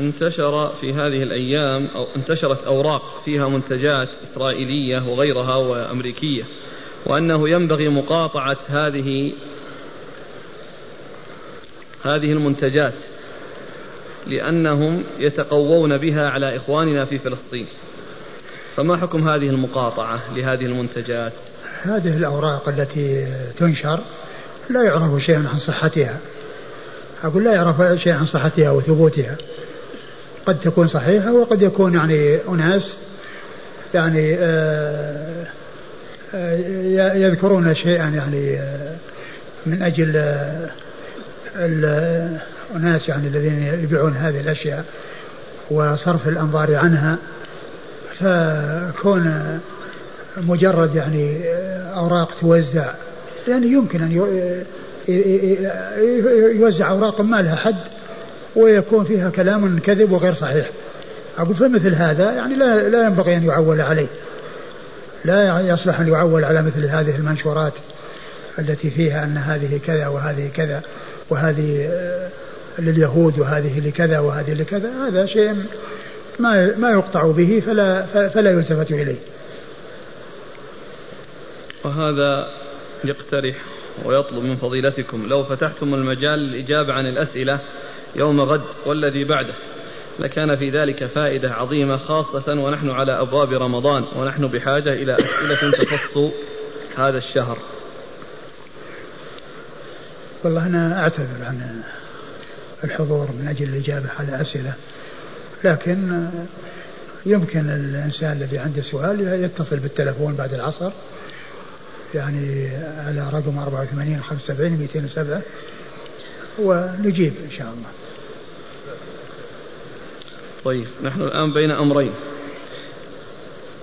انتشر في هذه الأيام أو انتشرت أوراق فيها منتجات إسرائيلية وغيرها وأمريكية وأنه ينبغي مقاطعة هذه هذه المنتجات لأنهم يتقوون بها على إخواننا في فلسطين. فما حكم هذه المقاطعة لهذه المنتجات؟ هذه الأوراق التي تنشر لا يعرف شيء عن صحتها أقول لا يعرف شيء عن صحتها وثبوتها. قد تكون صحيحة وقد يكون يعني أناس يعني آه، آه، يذكرون شيئا يعني آه، من أجل الناس يعني الذين يبيعون هذه الأشياء وصرف الأنظار عنها. فكون مجرد يعني أوراق توزع يعني يمكن أن يوزع أوراق ما لها حد. ويكون فيها كلام كذب وغير صحيح. أقول فمثل هذا يعني لا, لا ينبغي أن يعول عليه. لا يصلح أن يعول على مثل هذه المنشورات التي فيها أن هذه كذا وهذه كذا وهذه آه، لليهود وهذه لكذا وهذه لكذا. هذا شيء ما ما يقطع به فلا فلا يلتفت إليه. وهذا يقترح ويطلب من فضيلتكم لو فتحتم المجال للإجابة عن الأسئلة يوم غد والذي بعده. لكان في ذلك فائدة عظيمة خاصة ونحن على أبواب رمضان ونحن بحاجة إلى أسئلة تخص هذا الشهر. والله أنا أعتذر عن الحضور من أجل الإجابة على أسئلة لكن يمكن الإنسان الذي عنده سؤال يتصل بالتلفون بعد العصر يعني على رقم 84 75 207 ونجيب إن شاء الله. طيب نحن الآن بين أمرين.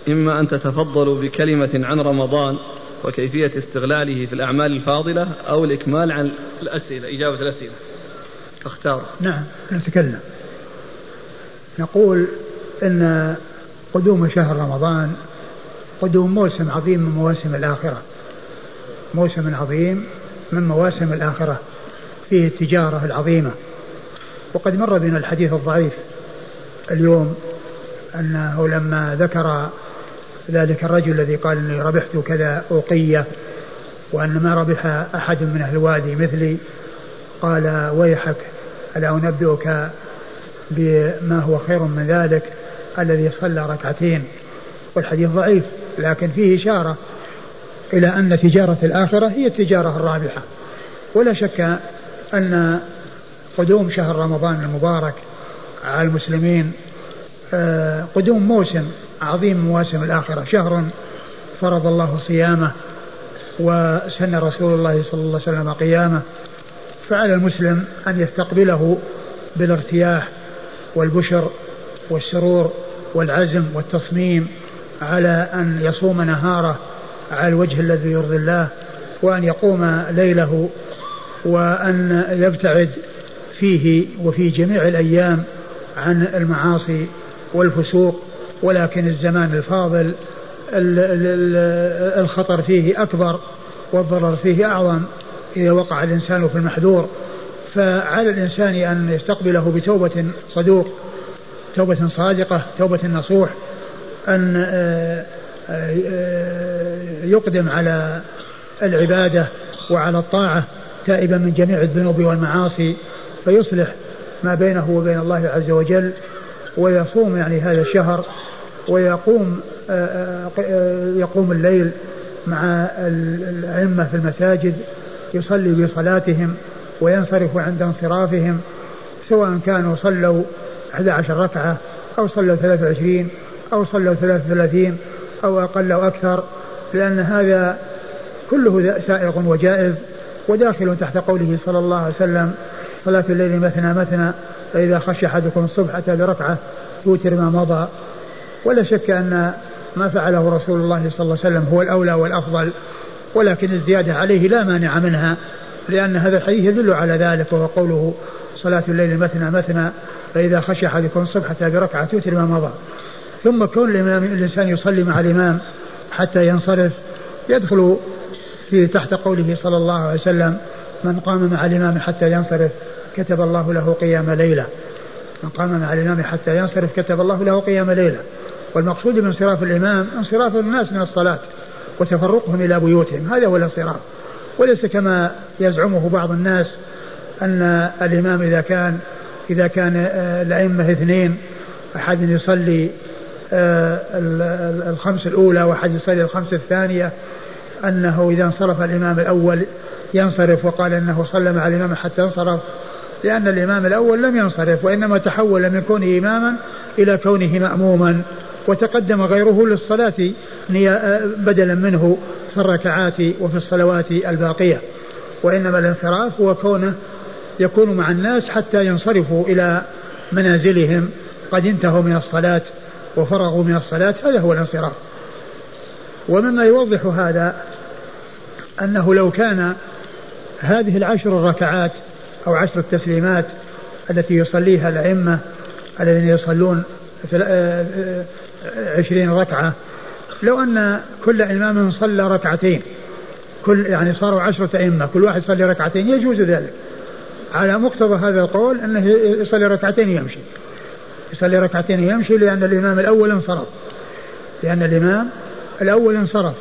إما أن تتفضلوا بكلمة عن رمضان وكيفية استغلاله في الأعمال الفاضلة أو الإكمال عن الأسئلة إجابة الأسئلة. أختار. نعم نتكلم. نقول إن قدوم شهر رمضان قدوم موسم عظيم من مواسم الآخرة. موسم عظيم من مواسم الآخرة. فيه التجارة العظيمة. وقد مر بنا الحديث الضعيف اليوم أنه لما ذكر ذلك الرجل الذي قال إني ربحت كذا أوقية وأن ما ربح أحد من أهل الوادي مثلي قال ويحك ألا أنبئك بما هو خير من ذلك الذي صلى ركعتين؟ والحديث ضعيف لكن فيه إشارة إلى أن تجارة الآخرة هي التجارة الرابحة. ولا شك أن قدوم شهر رمضان المبارك على المسلمين آه، قدوم موسم عظيم مواسم الآخرة. شهر فرض الله صيامه وسن رسول الله صلى الله عليه وسلم قيامه فعلى المسلم أن يستقبله بالارتياح والبشر والسرور والعزم والتصميم على أن يصوم نهاره على الوجه الذي يرضي الله وأن يقوم ليله وأن يبتعد فيه وفي جميع الأيام عن المعاصي والفسوق ولكن الزمان الفاضل الخطر فيه أكبر والضرر فيه أعظم إذا وقع الإنسان في المحذور. فعلى الإنسان أن يستقبله بتوبة صدوق توبة صادقة توبة نصوح أن آه، آه، يقدم على العبادة وعلى الطاعة. تائبا من جميع الذنوب والمعاصي فيصلح ما بينه وبين الله عز وجل ويصوم يعني هذا الشهر ويقوم آه، آه، آه، يقوم الليل مع الأئمة في المساجد يصلي بصلاتهم وينصرف عند انصرافهم سواء كانوا صلوا 11 ركعة أو صلوا 23 أو صلوا 33 أو أقل أو أكثر لأن هذا كله سائغ وجائز. وداخل تحت قوله صلى الله عليه وسلم صلاة الليل مثنى مثنى فإذا خشى أحدكم الصبح أتى بركعة توتر ما مضى. ولا شك أن ما فعله رسول الله صلى الله عليه وسلم هو الأولى والأفضل ولكن الزيادة عليه لا مانع منها لأن هذا الحديث يدل على ذلك وهو قوله صلاة الليل مثنى مثنى فإذا خشي أحدكم الصبح حتى بركعة توتر ما مضى. ثم كون الإنسان يصلي مع الإمام حتى ينصرف يدخل في تحت قوله صلى الله عليه وسلم من قام مع الإمام حتى ينصرف كتب الله له قيام ليلة. من قام مع الإمام حتى ينصرف كتب الله له قيام ليلة. والمقصود بانصراف الإمام انصراف الناس من الصلاة وتفرقهم إلى بيوتهم هذا هو الانصراف. وليس كما يزعمه بعض الناس أن الإمام إذا كان إذا كان آه، الأئمة اثنين أحد يصلي آه، الخمس الأولى وأحد يصلي الخمس الثانية أنه إذا انصرف الإمام الأول ينصرف وقال أنه صلى مع الإمام حتى انصرف لأن الإمام الأول لم ينصرف وإنما تحول من كونه إماما إلى كونه مأموما وتقدم غيره للصلاة بدلا منه في الركعات وفي الصلوات الباقية. وإنما الانصراف هو كونه يكون مع الناس حتى ينصرفوا إلى منازلهم قد انتهوا من الصلاة وفرغوا من الصلاة هذا هو الانصراف. ومما يوضح هذا أنه لو كان هذه العشر الركعات أو عشر التسليمات التي يصليها الأئمة الذين يصلون آه، آه، عشرين ركعة لو أن كل إمام صلى ركعتين كل يعني صاروا عشرة أئمة كل واحد يصلي ركعتين يجوز ذلك. على مقتضى هذا القول أنه يصلي ركعتين يمشي. يصلي ركعتين يمشي لأن الإمام الأول انصرف. لأن الإمام الأول انصرف.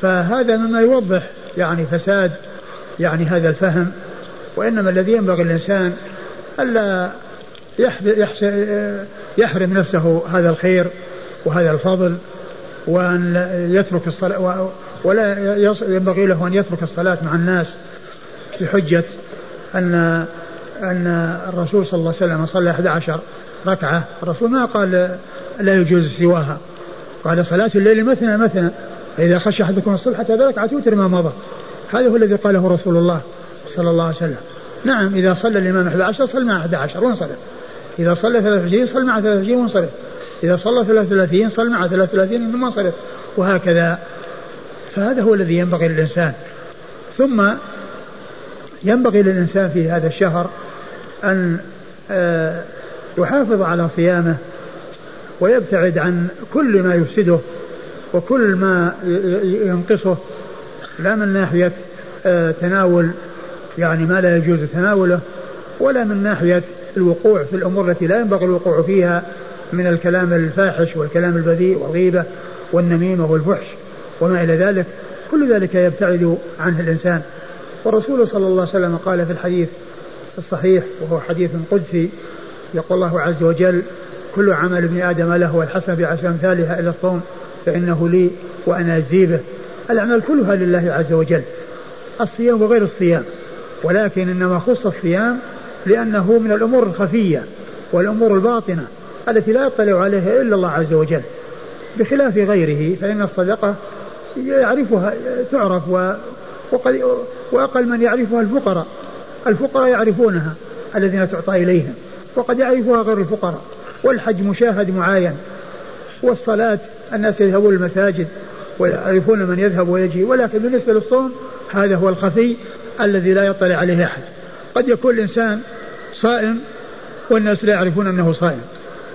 فهذا مما يوضح يعني فساد يعني هذا الفهم. وإنما الذي ينبغي الإنسان ألا يحرم نفسه هذا الخير وهذا الفضل وأن يترك الصلاة ولا ينبغي له أن يترك الصلاة مع الناس بحجة أن أن الرسول صلى الله عليه وسلم صلى 11 ركعة. الرسول ما قال لا يجوز سواها. قال صلاة الليل مثنى مثنى. فإذا خشى أحدكم الصبح حتى ركعة توتر ما مضى. هذا هو الذي قاله رسول الله صلى الله عليه وسلم. نعم إذا صلى الإمام 11 صل مع 11 وانصرف. إذا صلى 33 صل مع 33 وانصرف. إذا صلى 33 صل مع 33 ثم انصرف. وهكذا. فهذا هو الذي ينبغي للإنسان. ثم ينبغي للإنسان في هذا الشهر أن آه، يحافظ على صيامه ويبتعد عن كل ما يفسده وكل ما ينقصه لا من ناحية آه، تناول يعني ما لا يجوز تناوله ولا من ناحية الوقوع في الأمور التي لا ينبغي الوقوع فيها من الكلام الفاحش والكلام البذيء والغيبة والنميمة والفحش وما إلى ذلك. كل ذلك يبتعد عنه الإنسان. والرسول صلى الله عليه وسلم قال في الحديث الصحيح وهو حديث قدسي يقول الله عز وجل كل عمل ابن آدم له والحسن بعشر أمثالها إلى الصوم فإنه لي وأنا أجزي به. الأعمال كلها لله عز وجل الصيام وغير الصيام. ولكن إنما خص الصيام لأنه من الأمور الخفية والأمور الباطنة التي لا يطلع عليها إلا الله عز وجل. بخلاف غيره فإن الصدقة يعرفها تعرف وقد وأقل من يعرفها الفقراء. الفقراء يعرفونها الذين تعطى إليهم وقد يعرفها غير الفقراء. والحج مشاهد معاين والصلاة الناس يذهبون المساجد ويعرفون من يذهب ويجي ولكن بالنسبة للصوم هذا هو الخفي الذي لا يطلع عليه أحد. قد يكون الإنسان صائم والناس لا يعرفون أنه صائم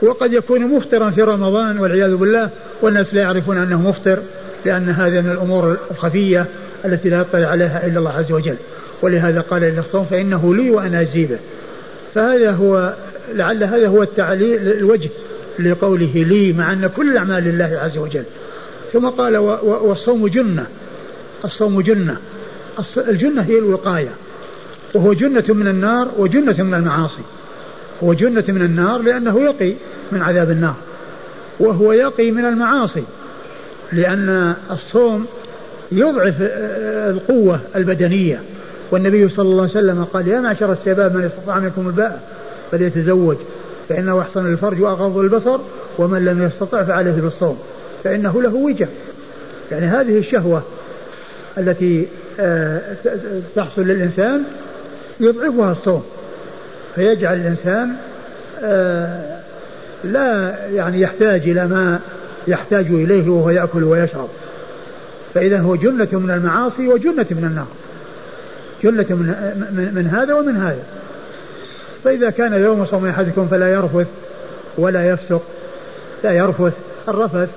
وقد يكون مفطرا في رمضان والعياذ بالله والناس لا يعرفون أنه مفطر لأن هذا من الأمور الخفية التي لا يطلع عليها إلا الله عز وجل. ولهذا قال إلى الصوم فإنه لي وأنا أجزي به. فهذا هو لعل هذا هو التعليل الوجه لقوله لي مع أن كل الأعمال لله عز وجل. ثم قال والصوم جنة. الصوم جنة. الجنة هي الوقاية. وهو جنة من النار وجنة من المعاصي. هو جنة من النار لأنه يقي من عذاب النار. وهو يقي من المعاصي. لأن الصوم يضعف القوة البدنية. والنبي صلى الله عليه وسلم قال يا معشر الشباب من استطاع منكم الباء؟ فليتزوج فإنه أحسن الفرج وأغض البصر ومن لم يستطع فعليه بالصوم فإنه له وجه. يعني هذه الشهوة التي آه، تحصل للإنسان يضعفها الصوم فيجعل الإنسان آه، لا يعني يحتاج إلى ما يحتاج إليه وهو يأكل ويشرب. فإذا هو جنة من المعاصي وجنة من النار جنة من, من, من هذا ومن هذا. فإذا كان يوم صوم أحدكم فلا يرفث ولا يفسق لا يرفث. الرفث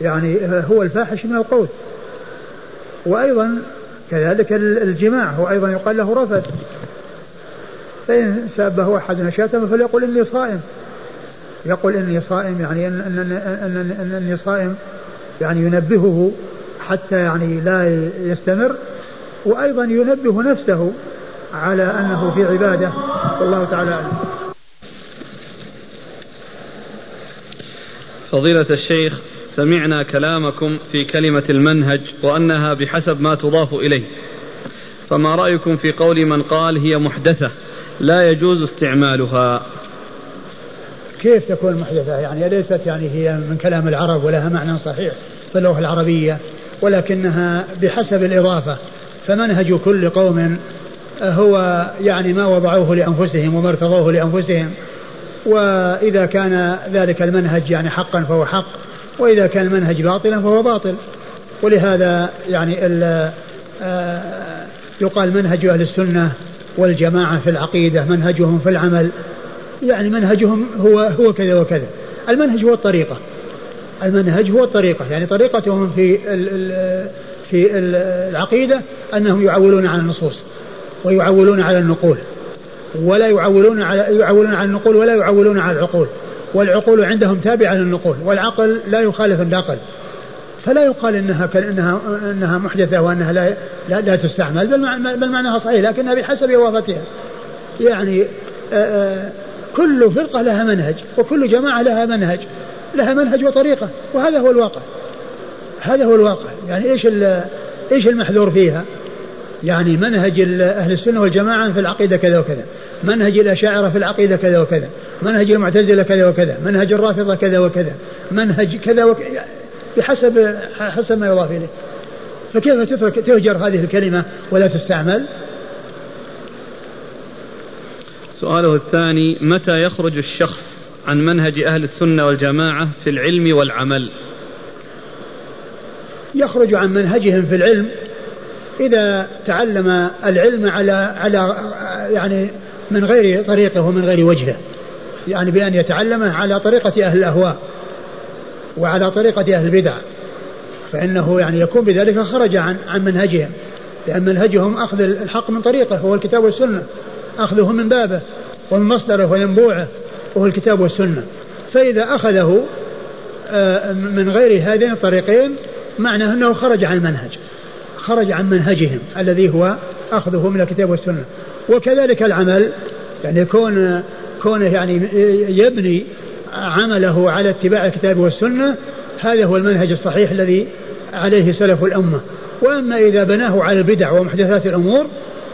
يعني هو الفاحش من القول. وأيضا كذلك الجماع هو أيضا يقال له رفث. فإن سابه أحد شاتم فليقل إني صائم. يقول إني صائم يعني أن أن أن أن أني صائم يعني ينبهه حتى يعني لا يستمر. وأيضا ينبه نفسه على أنه في عبادة. والله تعالى أعلم. فضيلة الشيخ سمعنا كلامكم في كلمة المنهج وأنها بحسب ما تضاف إليه. فما رأيكم في قول من قال هي محدثة لا يجوز استعمالها؟ كيف تكون محدثة؟ يعني ليست يعني هي من كلام العرب ولها معنى صحيح في اللغة العربية ولكنها بحسب الإضافة. فمنهج كل قوم هو يعني ما وضعوه لأنفسهم وما ارتضوه لأنفسهم وإذا كان ذلك المنهج يعني حقا فهو حق وإذا كان المنهج باطلا فهو باطل. ولهذا يعني آه، يقال منهج أهل السنة والجماعة في العقيدة منهجهم في العمل يعني منهجهم هو هو كذا وكذا. المنهج هو الطريقة. المنهج هو الطريقة يعني طريقتهم في في العقيدة أنهم يعولون على النصوص. ويعولون على النقول. ولا يعولون على يعولون على النقول ولا يعولون على العقول. والعقول عندهم تابعة للنقول والعقل لا يخالف النقل فلا يقال إنها انها إنها محدثة وأنها لا لا, لا تستعمل بل, بل معناها صحيح لكنها بحسب إضافتها. يعني آآ كل فرقة لها منهج وكل جماعة لها منهج. لها منهج وطريقة وهذا هو الواقع. هذا هو الواقع. يعني إيش إيش المحذور فيها؟ يعني منهج أهل السنة والجماعة في العقيدة كذا وكذا. منهج الأشاعرة في العقيدة كذا وكذا. منهج المعتزلة كذا وكذا. منهج الرافضة كذا وكذا. منهج كذا وكذا بحسب حسب ما يضاف إليه. فكيف تترك تهجر هذه الكلمة ولا تستعمل؟ سؤاله الثاني متى يخرج الشخص عن منهج أهل السنة والجماعة في العلم والعمل؟ يخرج عن منهجهم في العلم إذا تعلم العلم على على يعني من غير طريقه ومن غير وجهه. يعني بأن يتعلمه على طريقة أهل الأهواء وعلى طريقة أهل البدع. فإنه يعني يكون بذلك خرج عن عن منهجهم. لأن منهجهم أخذ الحق من طريقه هو الكتاب والسنة. أخذه من بابه ومن مصدره وينبوعه وهو الكتاب والسنة. فإذا أخذه آه، من غير هذين الطريقين معناه أنه خرج عن المنهج. خرج عن منهجهم الذي هو أخذه من الكتاب والسنة. وكذلك العمل يعني كون كونه يعني يبني عمله على اتباع الكتاب والسنة هذا هو المنهج الصحيح الذي عليه سلف الأمة. وأما إذا بناه على البدع ومحدثات الأمور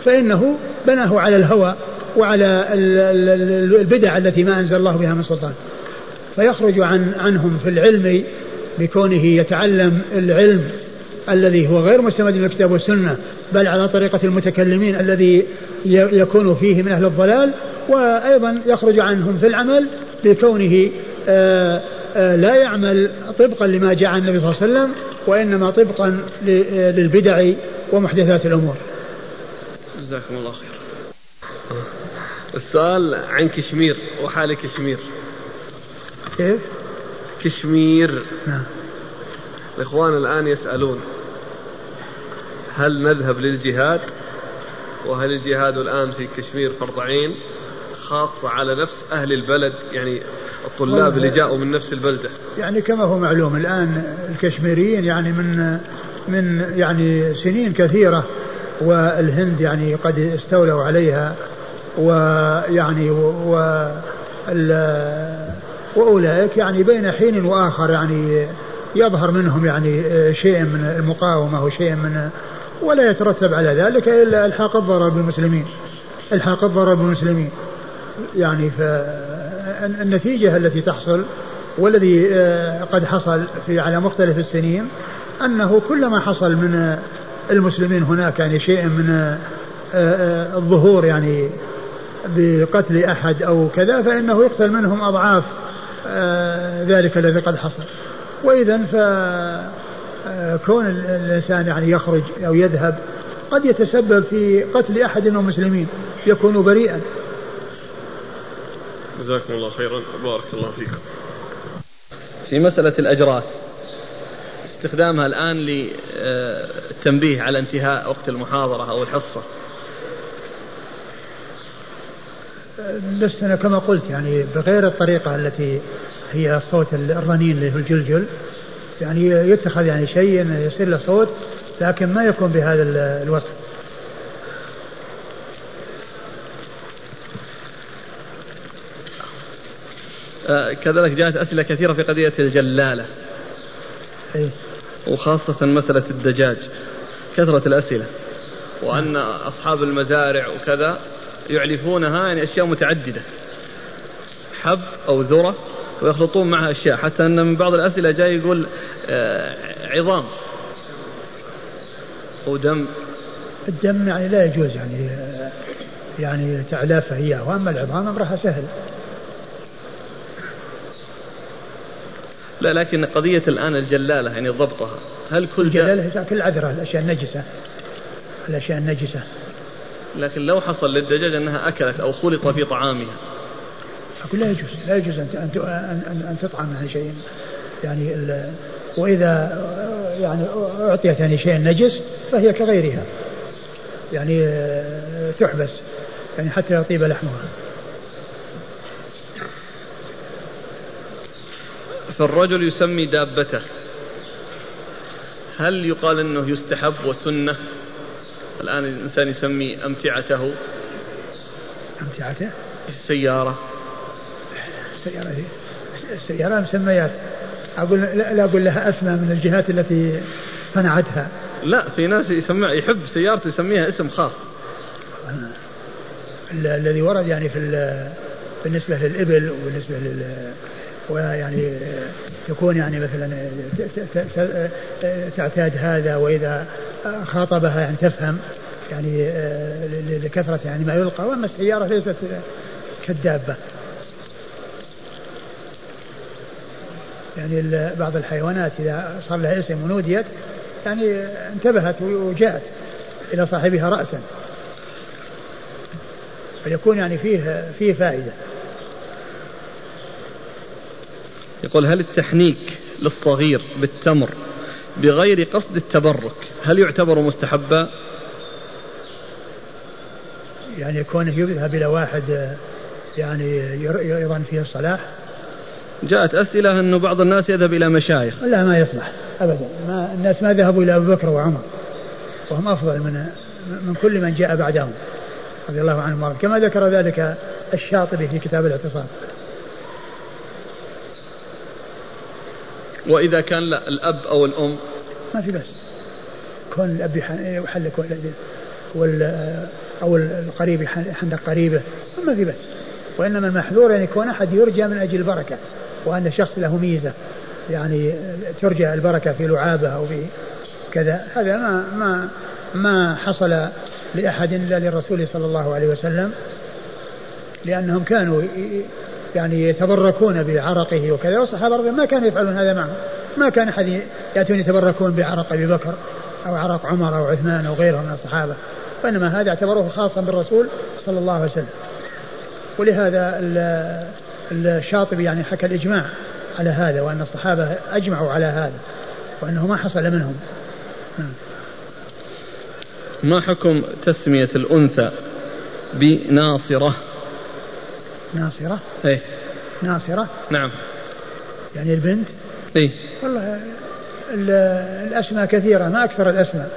فإنه بناه على الهوى وعلى البدع التي ما أنزل الله بها من سلطان. فيخرج عن عنهم في العلم بكونه يتعلم العلم الذي هو غير مستمد من الكتاب والسنة بل على طريقة المتكلمين الذي يكون فيه من أهل الضلال وأيضا يخرج عنهم في العمل آه، لا يعمل طبقا لما جاء عن النبي صلى الله عليه وسلم وإنما طبقا للبدع ومحدثات الأمور. جزاكم الله خير. السؤال عن كشمير وحال كشمير. كيف؟ كشمير. نعم. الإخوان الآن يسألون هل نذهب للجهاد؟ وهل الجهاد الآن في كشمير فرض عين خاصة على نفس أهل البلد؟ يعني الطلاب اللي جاءوا من نفس البلدة. يعني كما هو معلوم الآن الكشميريين يعني من من يعني سنين كثيرة والهند يعني قد استولوا عليها ويعني و وأولئك يعني بين حين وآخر يعني يظهر منهم يعني شيء من المقاومة وشيء من ولا يترتب على ذلك إلا إلحاق الضرر بالمسلمين. إلحاق الضرر بالمسلمين. يعني فالنتيجة التي تحصل والذي آه، قد حصل في على مختلف السنين أنه كلما حصل من المسلمين هناك يعني شيء من آه، آه، الظهور يعني بقتل أحد أو كذا فإنه يقتل منهم أضعاف ذلك الذي قد حصل. وإذا فكون الإنسان يعني يخرج أو يذهب قد يتسبب في قتل أحد من المسلمين يكون بريئا. جزاكم الله خيرا. بارك الله فيكم. في مسألة الأجراس استخدامها الآن للتنبيه على انتهاء وقت المحاضرة أو الحصة. لست أنا كما قلت يعني بغير الطريقة التي هي الصوت الرنين اللي هو الجلجل. يعني يتخذ يعني شيء يصير له صوت لكن ما يكون بهذا الوصف. آه، كذلك جاءت أسئلة كثيرة في قضية الجلالة. إيه؟ وخاصة مسألة الدجاج كثرة الأسئلة. وأن أصحاب المزارع وكذا يعلفونها يعني أشياء متعددة. حب أو ذرة ويخلطون معها أشياء. حتى أن من بعض الأسئلة جاي يقول آه، عظام. ودم الدم يعني لا يجوز يعني آه، يعني تعلافه إياه. وأما العظام أمرها سهل. لا لكن قضية الآن الجلالة يعني ضبطها. هل كل الجلالة كل عذرة الأشياء النجسة. الأشياء النجسة. لكن لو حصل للدجاج أنها أكلت أو خلط في طعامها أقول لا يجوز لا يجوز أن أن أن تطعم يعني شيء يعني وإذا يعني أعطيت يعني شيء نجس فهي كغيرها. يعني تحبس. يعني حتى يطيب لحمها. فالرجل يسمي دابته. هل يقال إنه يستحب وسنة؟ الآن الإنسان يسمي أمتعته. أمتعته؟ السياره السيارة السيارة مسميات. أقول لا أقول لها اسمى من الجهات التي صنعتها لا في ناس يسمع يحب سيارته يسميها اسم خاص. الذي ورد يعني في بالنسبة للإبل وبالنسبة لل ويعني تكون يعني مثلا تعتاد هذا وإذا خاطبها يعني تفهم يعني لكثرة يعني ما يلقى. وأما السيارة ليست كالدابة يعني بعض الحيوانات إذا صار لها اسم ونوديت يعني انتبهت وجاءت إلى صاحبها راسا فيكون يعني فيه فيه فائدة يقول هل التحنيك للصغير بالتمر بغير قصد التبرك هل يعتبر مستحبا؟ يعني كونه يذهب إلى واحد يعني يظن فيه الصلاح جاءت أسئلة انه بعض الناس يذهب إلى مشايخ. لا ما يصلح ابدا. ما الناس ما ذهبوا إلى ابي بكر وعمر. وهم أفضل من من كل من جاء بعدهم رضي الله عنهم كما ذكر ذلك الشاطبي في كتاب الاعتصام. وإذا كان لا الأب أو الأم؟ ما في بس كون الأب وال أو القريب يحنك قريبه ما في بس وإنما المحذور يعني يكون أحد يرجى من أجل البركة. وأن شخص له ميزة. يعني ترجى البركة في لعابة أو في كذا. هذا ما ما ما حصل لأحد إلا للرسول صلى الله عليه وسلم لأنهم كانوا يعني يتبركون بعرقه وكذا. والصحابة رضي ما كانوا يفعلون هذا معه ما كان أحد يأتون يتبركون بعرق أبي بكر أو عرق عمر أو عثمان أو غيرهم من الصحابة. وإنما هذا اعتبروه خاصا بالرسول صلى الله عليه وسلم. ولهذا الشاطبي يعني حكى الإجماع على هذا وأن الصحابة أجمعوا على هذا وأنه ما حصل منهم. ما حكم تسمية الأنثى بناصرة؟ ناصرة؟ إيه. ناصرة؟ نعم. يعني البنت؟ إيه. والله الأسماء كثيرة ما أكثر الأسماء.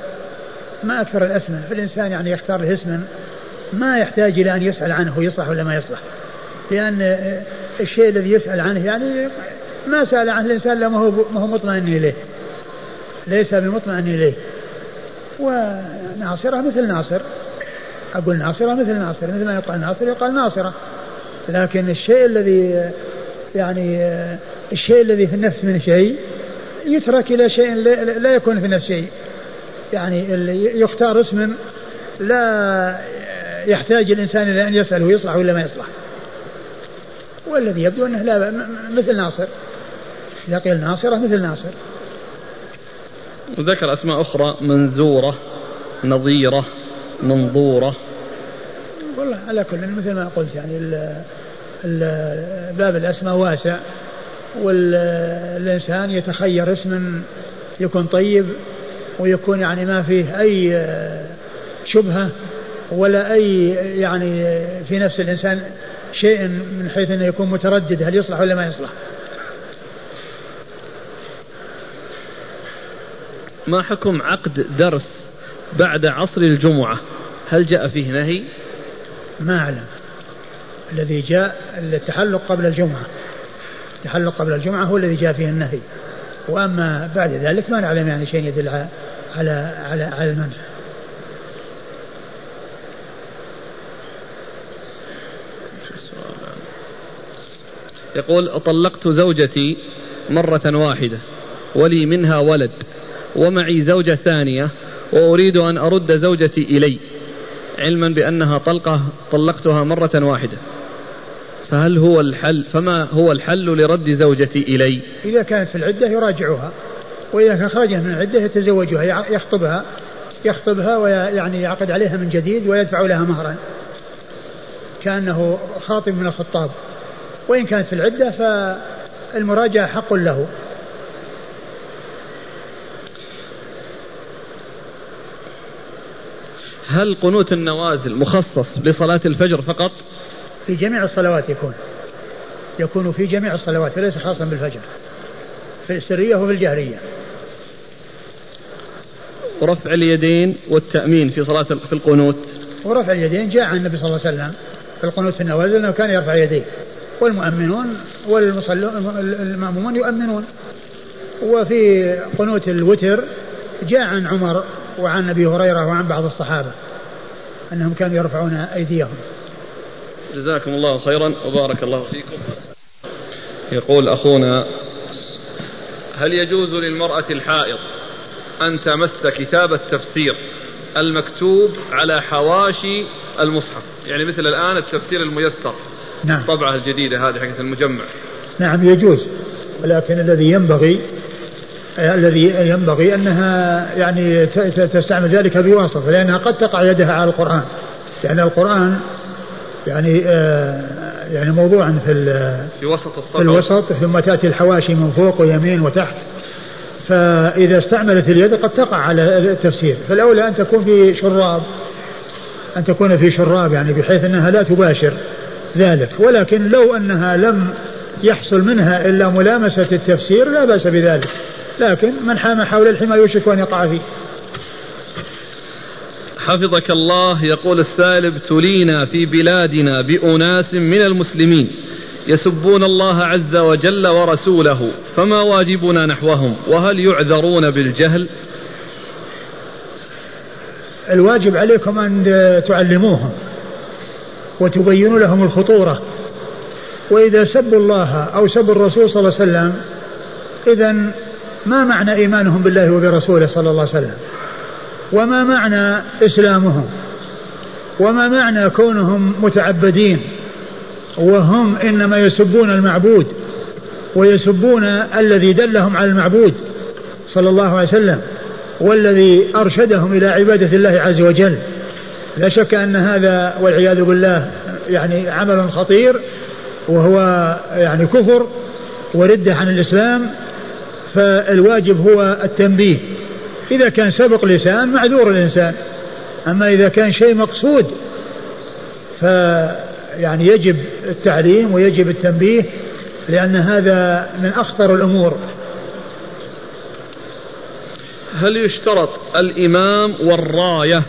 ما أكثر الأسماء. فالإنسان يعني يختار له اسما ما يحتاج إلى أن يسأل عنه يصلح ولا ما يصلح. لأن الشيء الذي يسأل عنه يعني ما سأل عنه الإنسان لا ما هو ما هو مطمئن إليه. ليس بمطمئن إليه. وناصرة مثل ناصر. أقول ناصرة مثل ناصر مثل ما يقال ناصر يقال ناصرة. لكن الشيء الذي يعني الشيء الذي في النفس من شيء يترك إلى شيء لا يكون في النفس شيء. يعني يختار اسم لا يحتاج الإنسان إلى أن يسأله يصلح ولا ما يصلح. والذي يبدو أنه لا مثل ناصر. إذا قيل ناصرة مثل ناصر. وذكر أسماء أخرى منزورة نظيرة منظورة. والله على كل مثل ما قلت يعني باب الأسماء واسع والإنسان يتخير اسم يكون طيب ويكون يعني ما فيه أي شبهة ولا أي يعني في نفس الإنسان شيء من حيث أنه يكون متردد هل يصلح ولا ما يصلح؟ ما حكم عقد درس بعد عصر الجمعة؟ هل جاء فيه نهي؟ ما أعلم. الذي جاء التحلق قبل الجمعة. التحلق قبل الجمعة هو الذي جاء فيه النهي. وأما بعد ذلك ما نعلم يعني شيء يدل على على على, المنع. يقول طلقت زوجتي مرة واحدة ولي منها ولد ومعي زوجة ثانية وأريد أن أرد زوجتي إلي. علما بأنها طلقة طلقتها مرة واحدة. فهل هو الحل فما هو الحل لرد زوجتي إلي؟ إذا كانت في العدة يراجعها وإذا خرجت من العدة يتزوجها يخطبها يخطبها ويعني يعقد عليها من جديد ويدفع لها مهرا. كأنه خاطب من الخطاب. وإن كانت في العدة فالمراجعة حق له. هل قنوت النوازل مخصص لصلاة الفجر فقط؟ في جميع الصلوات يكون. يكون في جميع الصلوات وليس خاصا بالفجر. في السرية وفي الجهرية. ورفع اليدين والتأمين في صلاة في القنوت. ورفع اليدين جاء عن النبي صلى الله عليه وسلم في القنوت في النوازل إنه كان يرفع يديه. والمؤمنون والمصلون المأمومون يؤمنون وفي قنوت الوتر جاء عن عمر وعن أبي هريرة وعن بعض الصحابة أنهم كانوا يرفعون أيديهم. جزاكم الله خيرا وبارك الله فيكم. يقول أخونا هل يجوز للمرأة الحائض أن تمس كتاب التفسير المكتوب على حواشي المصحف يعني مثل الآن التفسير الميسر نعم. الطبعة الجديدة هذه حقت المجمع. نعم يجوز. ولكن الذي ينبغي الذي ينبغي أنها يعني تستعمل ذلك بواسطة لأنها قد تقع يدها على القرآن. لأن القرآن يعني آه يعني موضوعا في في وسط السطر. في الوسط ثم تأتي الحواشي من فوق ويمين وتحت. فإذا استعملت اليد قد تقع على التفسير. فالأولى أن تكون في شراب أن تكون في شراب يعني بحيث أنها لا تباشر. ذلك. ولكن لو أنها لم يحصل منها إلا ملامسة التفسير لا بأس بذلك. لكن من حام حول الحمى يوشك أن يقع فيه. حفظك الله يقول السائل ابتلينا في بلادنا بأناس من المسلمين يسبون الله عز وجل ورسوله فما واجبنا نحوهم؟ وهل يعذرون بالجهل؟ الواجب عليكم أن تعلموهم. وتبينوا لهم الخطورة. وإذا سبوا الله أو سبوا الرسول صلى الله عليه وسلم إذا ما معنى إيمانهم بالله وبرسوله صلى الله عليه وسلم؟ وما معنى إسلامهم؟ وما معنى كونهم متعبدين؟ وهم إنما يسبون المعبود ويسبون الذي دلهم على المعبود صلى الله عليه وسلم والذي أرشدهم إلى عبادة الله عز وجل. لا شك أن هذا والعياذ بالله يعني عمل خطير وهو يعني كفر وردة عن الإسلام فالواجب هو التنبيه. إذا كان سبق لسان معذور الإنسان أما إذا كان شيء مقصود ف يعني يجب التعليم ويجب التنبيه لأن هذا من أخطر الأمور. هل يشترط الإمام والراية؟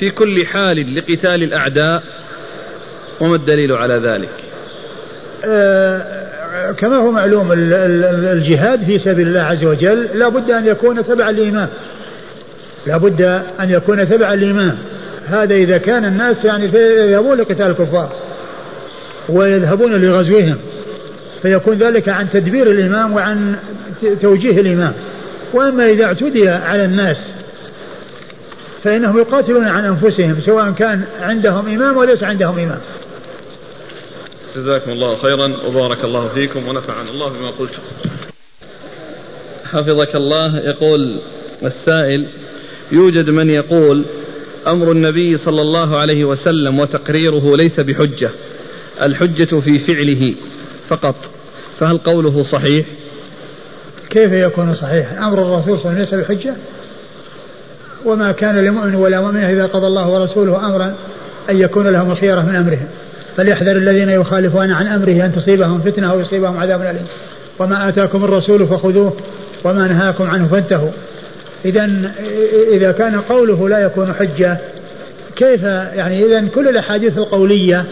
في كل حال لقتال الأعداء وما الدليل على ذلك؟ آه كما هو معلوم الجهاد في سبيل الله عز وجل لا بد أن يكون تبعا للإمام لا بد أن يكون تبعا للإمام هذا إذا كان الناس يعني يذهبون لقتال الكفار ويذهبون لغزوهم فيكون ذلك عن تدبير الإمام وعن توجيه الإمام. وأما إذا اعتدي على الناس فإنهم يقاتلون عن أنفسهم سواء كان عندهم إمام وليس عندهم إمام. جزاكم الله خيرا وبارك الله فيكم ونفعنا الله بما قلتم حفظك الله يقول السائل يوجد من يقول أمر النبي صلى الله عليه وسلم وتقريره ليس بحجة الحجة في فعله فقط. فهل قوله صحيح؟ كيف يكون صحيحا أمر الرسول صلى الله عليه وسلم ليس بحجة؟ وما كان لمؤمن ولا مؤمن إذا قضى الله ورسوله أمرا أن يكون لهم الخيره من أمرهم. فليحذر الذين يخالفون عن أمره أن تصيبهم فتنة أو يصيبهم عذاب أليم. وما آتاكم الرسول فخذوه وما نهاكم عنه فانتهوا. إذا إذا كان قوله لا يكون حجة كيف يعني إذا كل الأحاديث القولية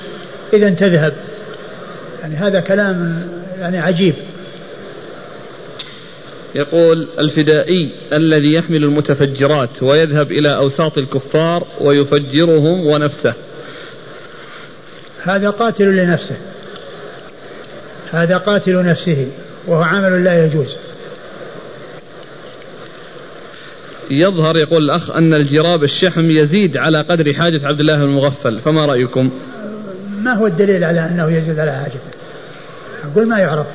إذا تذهب؟ يعني هذا كلام يعني عجيب. يقول الفدائي الذي يحمل المتفجرات ويذهب إلى أوساط الكفار ويفجرهم ونفسه. هذا قاتل لنفسه. هذا قاتل نفسه وهو عمل لا يجوز. يظهر يقول الأخ أن الجراب الشحم يزيد على قدر حاجة عبد الله المغفل فما رأيكم؟ ما هو الدليل على أنه يزيد على حاجته أقول ما يعرف.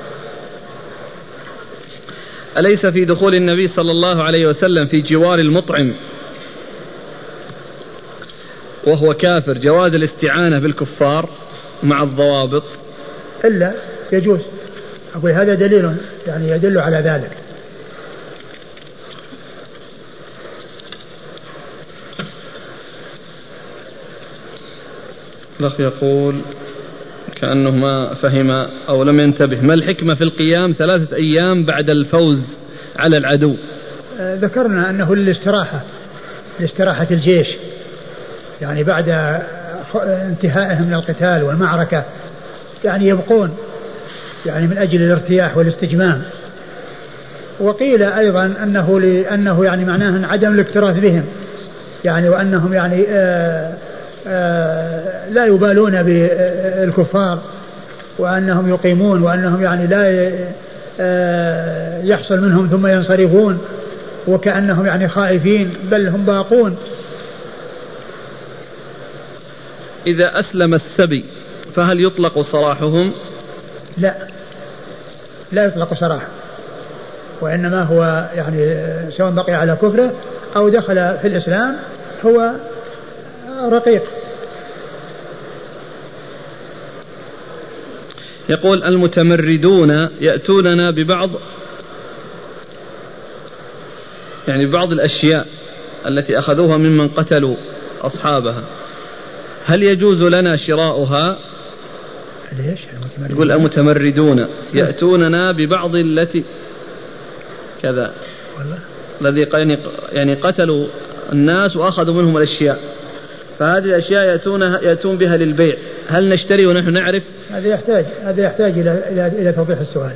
أليس في دخول النبي صلى الله عليه وسلم في جوار المطعم؟ وهو كافر جواز الاستعانة بالكفار مع الضوابط؟ إلا يجوز. أقول هذا دليل يعني يدل على ذلك. الأخ يقول كأنه ما فهم أو لم ينتبه. ما الحكمة في القيام ثلاثة أيام بعد الفوز على العدو؟ آه، ذكرنا أنه للاستراحة لاستراحة الجيش. يعني بعد انتهائهم من القتال والمعركة يعني يبقون يعني من أجل الارتياح والاستجمام. وقيل أيضا أنه لأنه يعني معناه عدم الاكتراث بهم يعني وأنهم يعني آآ لا يبالون بالكفار وأنهم يقيمون وأنهم يعني لا يحصل منهم ثم ينصرفون وكأنهم يعني خائفين بل هم باقون. إذا أسلم السبي فهل يطلق سراحهم لا لا يطلق سراح وإنما هو يعني سواء بقي على كفره أو دخل في الإسلام هو رقيق. يقول المتمردون يأتوننا ببعض يعني بعض الأشياء التي أخذوها ممن قتلوا أصحابها. هل يجوز لنا شراؤها؟ يقول المتمردون يأتوننا ببعض التي كذا. الذي يعني-, يعني قتلوا الناس وأخذوا منهم الأشياء. فهذه الأشياء يأتونها يأتون بها للبيع. هل نشتري ونحن نعرف؟ هذا يحتاج هذا يحتاج إلى إلى إلى توضيح السؤال.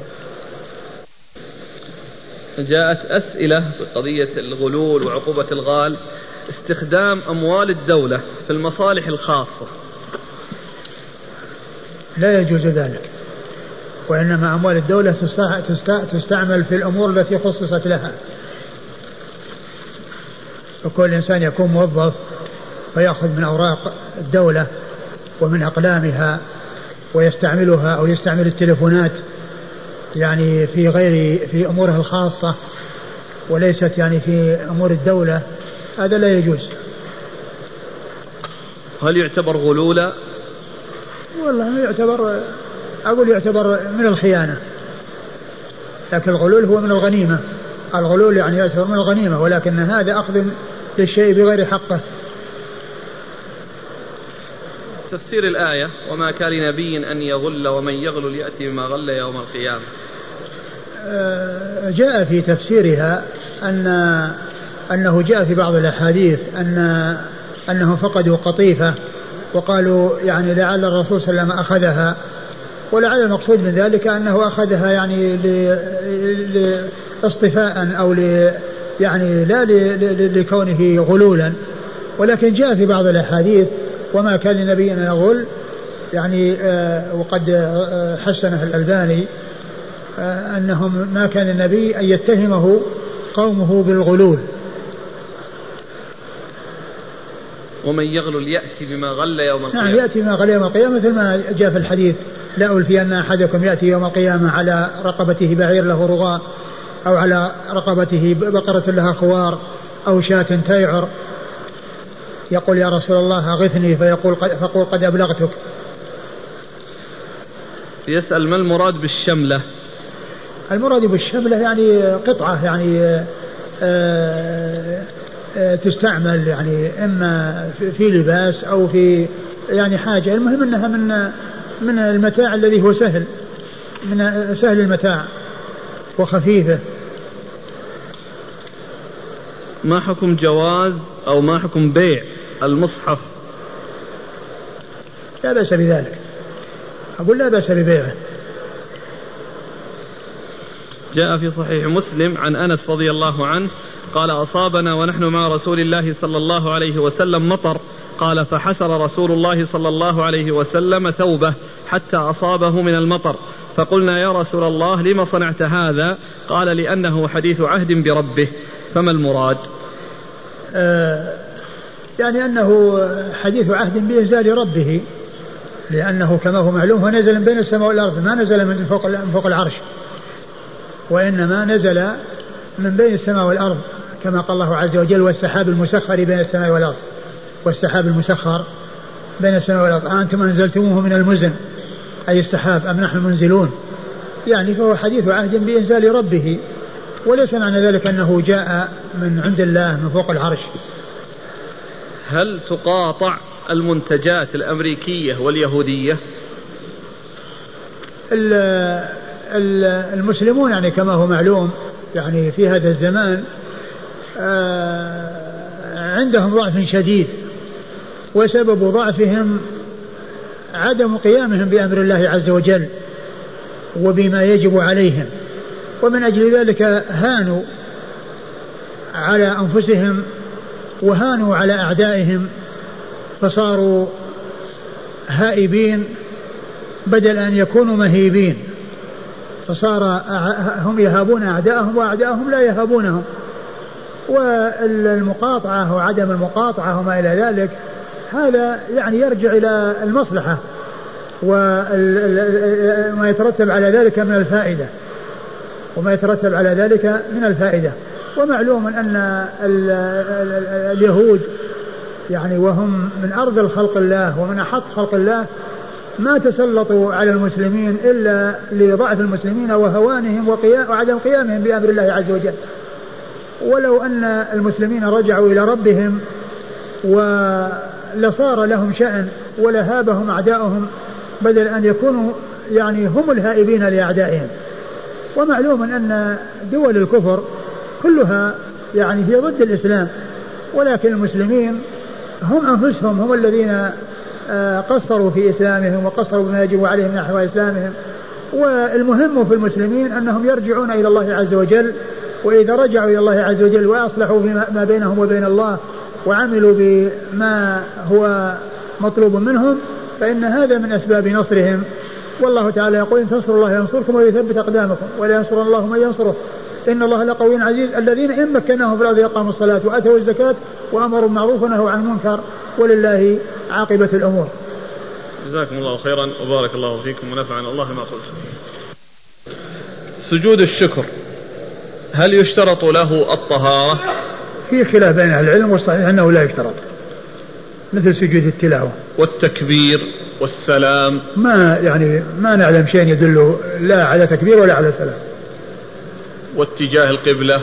جاءت أسئلة في قضية الغلول وعقوبة الغال استخدام أموال الدولة في المصالح الخاصة. لا يجوز ذلك وإنما أموال الدولة تستعمل في الأمور التي خصصت لها. فكل إنسان يكون موظف فيأخذ من أوراق الدولة ومن أقلامها ويستعملها أو يستعمل التلفونات يعني في غير في أموره الخاصة وليست يعني في أمور الدولة هذا لا يجوز. هل يعتبر غلولا؟ والله يعتبر أقول يعتبر من الخيانة لكن الغلول هو من الغنيمة. الغلول يعني يعتبر من الغنيمة ولكن هذا أخذ للشيء بغير حقه. تفسير الآية وما كان لنبي أن يغل ومن يغل يأتي بما غل يوم القيامة. آه، جاء في تفسيرها أن أنه جاء في بعض الأحاديث أن أنهم فقدوا قطيفة وقالوا يعني لعل الرسول صلى الله عليه وسلم أخذها ولعل المقصود من ذلك أنه أخذها يعني لاصطفاء أو ل يعني لا لكونه غلولا. ولكن جاء في بعض الأحاديث وما كان لنبي أن يغل يعني آه وقد آه حسنه الألباني آه أنهم ما كان النبي أن يتهمه قومه بالغلول. ومن يغلل يأتي بما غل يوم نعم، القيامة. نعم يأتي بما غل يوم القيامة مثل ما جاء في الحديث لا ألفي أن أحدكم يأتي يوم القيامة على رقبته بعير له رغاء أو على رقبته بقرة لها خوار أو شاة تيعر. يقول يا رسول الله أغثني فيقول قد فقول قد أبلغتك. يسأل ما المراد بالشملة؟ المراد بالشملة يعني قطعة يعني آه، آآ آه، تستعمل يعني إما في لباس أو في يعني حاجة. المهم أنها من من المتاع الذي هو سهل من سهل المتاع وخفيفة. ما حكم جواز أو ما حكم بيع؟ المصحف. لا بأس بذلك. أقول لا بأس ببيعه. جاء في صحيح مسلم عن أنس رضي الله عنه قال أصابنا ونحن مع رسول الله صلى الله عليه وسلم مطر. قال فحسر رسول الله صلى الله عليه وسلم ثوبه حتى أصابه من المطر. فقلنا يا رسول الله لم صنعت هذا؟ قال لأنه حديث عهد بربه. فما المراد؟ آه يعني أنه حديث عهد بإنزال ربه لأنه كما هو معلوم هو نزل من بين السماء والأرض ما نزل من فوق من فوق العرش وإنما نزل من بين السماء والأرض كما قال الله عز وجل والسحاب المسخر بين السماء والأرض والسحاب المسخر بين السماء والأرض. أنتم أنزلتموه من المزن أي السحاب أم نحن منزلون يعني فهو حديث عهد بإنزال ربه وليس معنى ذلك أنه جاء من عند الله من فوق العرش. هل تقاطع المنتجات الأمريكية واليهودية؟ المسلمون يعني كما هو معلوم يعني في هذا الزمان آه، عندهم ضعف شديد وسبب ضعفهم عدم قيامهم بأمر الله عز وجل وبما يجب عليهم. ومن أجل ذلك هانوا على أنفسهم وهانوا على أعدائهم فصاروا هائبين بدل أن يكونوا مهيبين. فصار هم يهابون أعداءهم وأعداءهم لا يهابونهم. والمقاطعة وعدم المقاطعة وما إلى ذلك هذا يعني يرجع إلى المصلحة وما يترتب على ذلك من الفائدة. وما يترتب على ذلك من الفائدة. ومعلوم أن اليهود يعني وهم من أرض خلق الله ومن أحط خلق الله ما تسلطوا على المسلمين إلا لضعف المسلمين وهوانهم وعدم قيامهم بأمر الله عز وجل. ولو أن المسلمين رجعوا إلى ربهم ولصار لهم شأن ولهابهم أعداؤهم بدل أن يكونوا يعني هم الهائبين لأعدائهم. ومعلوم أن دول الكفر كلها يعني هي ضد الإسلام ولكن المسلمين هم أنفسهم هم الذين آه، قصروا في إسلامهم وقصروا بما يجب عليهم نحو إسلامهم. والمهم في المسلمين أنهم يرجعون إلى الله عز وجل وإذا رجعوا إلى الله عز وجل وأصلحوا ما بينهم وبين الله وعملوا بما هو مطلوب منهم فإن هذا من أسباب نصرهم. والله تعالى يقول إن تنصروا الله ينصركم ويثبت أقدامكم ولا ينصر الله من ينصره. إن الله لقوي عزيز. الذين إن مكناهم في الأرض يقاموا الصلاة وآتوا الزكاة وأمروا بالمعروف ونهوا عن المنكر ولله عاقبة الأمور. جزاكم الله خيرا وبارك الله فيكم ونفعنا الله ما قلت. سجود الشكر هل يشترط له الطهارة؟ في خلاف بين أهل العلم والصحيح أنه لا يشترط مثل سجود التلاوة. والتكبير والسلام. ما يعني ما نعلم شيء يدل لا على تكبير ولا على سلام. واتجاه القبلة؟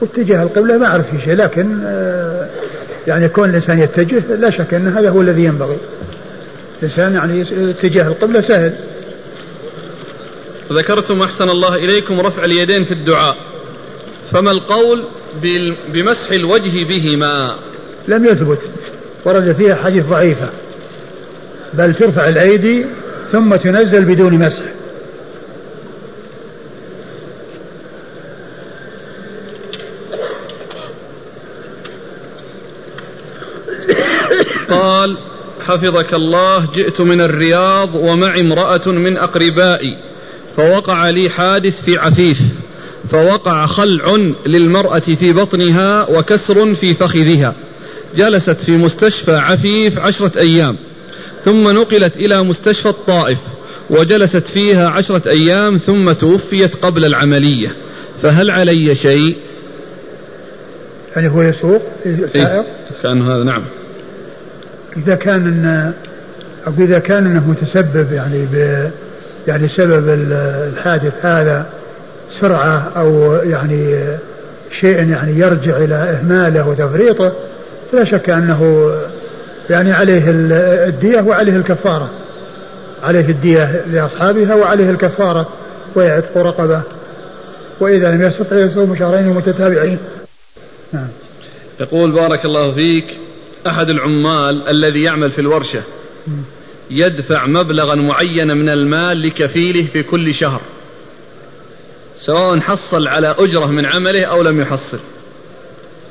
واتجاه القبلة ما أعرف في شيء لكن آه، يعني كون الإنسان يتجه لا شك أن هذا هو الذي ينبغي. الإنسان يعني اتجاه القبلة سهل. ذكرتم أحسن الله إليكم رفع اليدين في الدعاء فما القول بمسح الوجه بهما؟ لم يثبت ورد فيها حديث ضعيفة. بل ترفع الأيدي ثم تنزل بدون مسح قال حفظك الله جئت من الرياض ومعي امرأة من أقربائي فوقع لي حادث في عفيف فوقع خلع للمرأة في بطنها وكسر في فخذها جلست في مستشفى عفيف عشرة أيام ثم نقلت إلى مستشفى الطائف وجلست فيها عشرة أيام ثم توفيت قبل العملية فهل علي شيء؟ يعني هو يسوق إيه؟ كان هذا نعم. إذا كان إن أو إذا كان أنه متسبب يعني ب يعني سبب الحادث هذا سرعة أو يعني شيء يعني يرجع إلى إهماله وتفريطه فلا شك أنه يعني عليه الدية وعليه الكفارة. عليه الدية لأصحابها وعليه الكفارة ويعتق رقبة. وإذا لم يستطع يصوم شهرين متتابعين. نعم. يقول بارك الله فيك. أحد العمال الذي يعمل في الورشة. يدفع مبلغا معينا من المال لكفيله في كل شهر. سواء حصل على أجرة من عمله أو لم يحصل.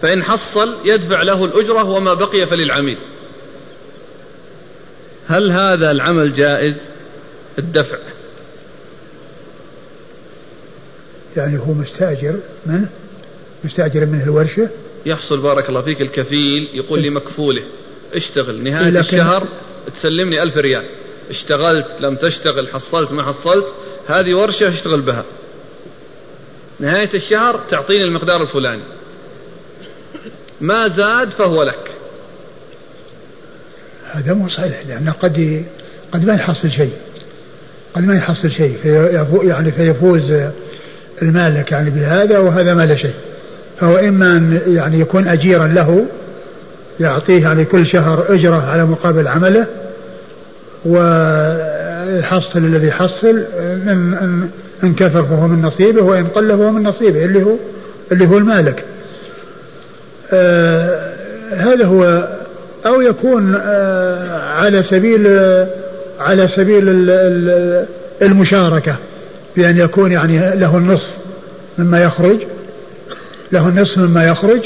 فإن حصل يدفع له الأجرة وما بقي فللعميل. هل هذا العمل جائز؟ الدفع. يعني هو مستأجر من؟ مستأجر من الورشة؟ يحصل بارك الله فيك الكفيل يقول لمكفوله اشتغل. نهاية الشهر تسلمني ألف ريال. اشتغلت لم تشتغل حصلت ما حصلت هذه ورشة اشتغل بها. نهاية الشهر تعطيني المقدار الفلاني. ما زاد فهو لك. هذا مو صحيح لأنه قد قد ما يحصل شيء. قد ما يحصل شيء يعني فيفوز المالك يعني بهذا وهذا ما له شيء. فهو إما أن يعني يكون أجيرا له يعطيه يعني كل شهر أجرة على مقابل عمله ويحصل الذي يحصل إن, إن كثر فهو من نصيبه وإن قل فهو من نصيبه اللي هو اللي هو المالك. آه هذا هو أو يكون آه على سبيل على سبيل المشاركة بأن يكون يعني له النصف مما يخرج. له النصف مما يخرج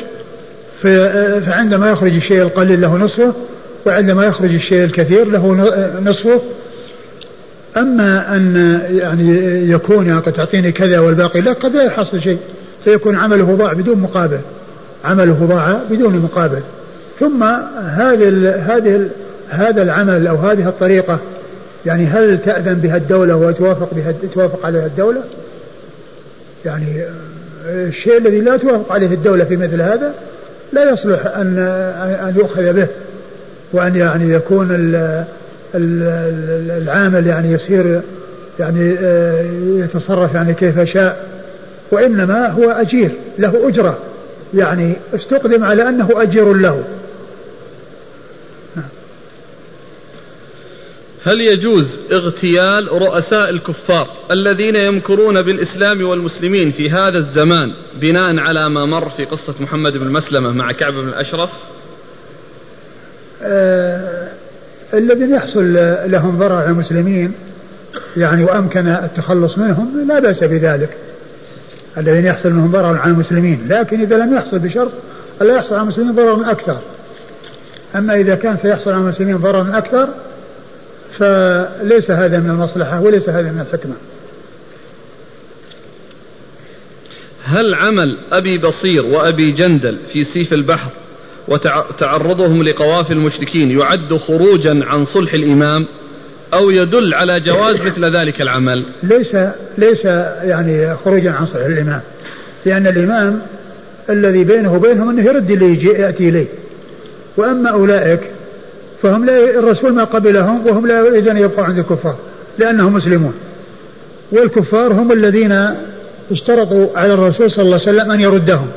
فعندما يخرج الشيء القليل له نصفه وعندما يخرج الشيء الكثير له نصفه. أما أن يعني يكون يعني قد تعطيني كذا والباقي لا قد لا يحصل شيء. فيكون عمله ضاع بدون مقابل. عمله ضاع بدون مقابل. ثم هذه هذه هذا العمل أو هذه الطريقة يعني هل تأذن بها الدولة وتوافق بها توافق عليها الدولة؟ يعني الشيء الذي لا توافق عليه الدولة في مثل هذا لا يصلح أن أن يؤخذ به وأن يعني يكون العامل يعني يصير يعني آه، يتصرف يعني كيف شاء. وإنما هو أجير له أجرة. يعني استقدم على أنه أجير له. هل يجوز اغتيال رؤساء الكفار الذين يمكرون بالإسلام والمسلمين في هذا الزمان بناء على ما مر في قصة محمد بن مسلمة مع كعب بن الأشرف؟ آه الذين يحصل لهم ضرر على المسلمين يعني وأمكن التخلص منهم لا بأس بذلك. الذين يحصل لهم ضرر على المسلمين، لكن إذا لم يحصل بشرط الا يحصل على المسلمين ضرر أكثر. أما إذا كان سيحصل على المسلمين ضرر أكثر فليس هذا من المصلحة وليس هذا من الحكمة. هل عمل أبي بصير وأبي جندل في سيف البحر وتعرضهم لقوافل المشركين يعد خروجا عن صلح الإمام أو يدل على جواز مثل ذلك العمل؟ ليس ليس يعني خروجا عن صلح الإمام لأن الإمام الذي بينه وبينهم أنه يرد اللي يأتي إليه. وأما أولئك فهم لا الرسول ما قبلهم وهم لا يريدون يبقوا عند الكفار لأنهم مسلمون. والكفار هم الذين اشترطوا على الرسول صلى الله عليه وسلم أن يردهم.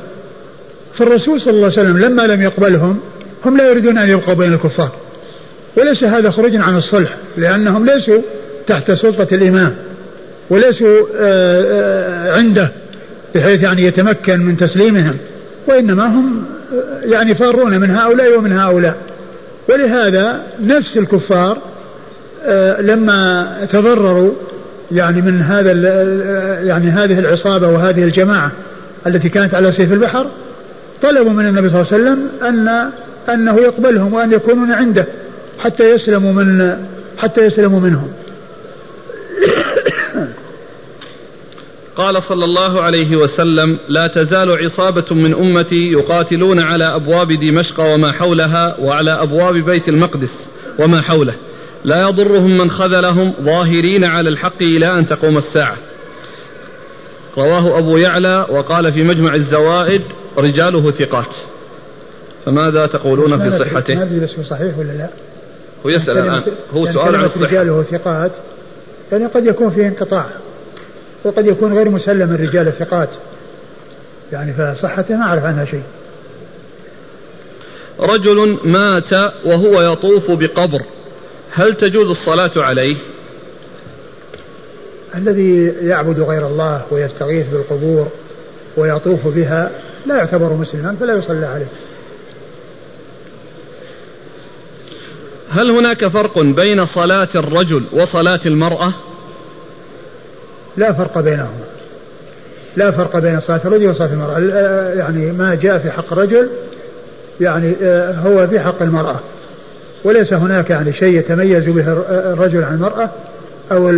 فالرسول صلى الله عليه وسلم لما لم يقبلهم هم لا يريدون أن يبقوا بين الكفار. وليس هذا خروج عن الصلح لأنهم ليسوا تحت سلطة الإمام وليسوا آه، آه، عنده بحيث يعني يتمكن من تسليمهم وإنما هم آه، يعني فارون من هؤلاء ومن هؤلاء. ولهذا نفس الكفار آه، لما تضرروا يعني من هذا يعني هذه العصابة وهذه الجماعة التي كانت على سيف البحر طلبوا من النبي صلى الله عليه وسلم أن أنه يقبلهم وأن يكونون عنده حتى يسلموا من حتى يسلموا منهم. قال صلى الله عليه وسلم لا تزال عصابة من أمتي يقاتلون على أبواب دمشق وما حولها وعلى أبواب بيت المقدس وما حوله. لا يضرهم من خذلهم ظاهرين على الحق إلى أن تقوم الساعة. رواه أبو يعلى وقال في مجمع الزوائد رجاله ثقات. فماذا تقولون في صحته؟ ما هو صحيح ولا لا؟ هو يسأل الآن. هو يعني سؤال عن الصحة. رجاله ثقات يعني قد يكون فيه انقطاع. وقد يكون غير مسلم الرجال الثقات. يعني فصحته ما أعرف عنها شيء. رجل مات وهو يطوف بقبر. هل تجوز الصلاة عليه؟ الذي يعبد غير الله ويستغيث بالقبور ويطوف بها لا يعتبر مسلما فلا يصلى عليه. هل هناك فرق بين صلاة الرجل وصلاة المرأة؟ لا فرق بينهما. لا فرق بين صلاة الرجل وصلاة المرأة. يعني ما جاء في حق الرجل يعني آه، هو في حق المرأة. وليس هناك يعني شيء يتميز به الرجل عن المرأة أو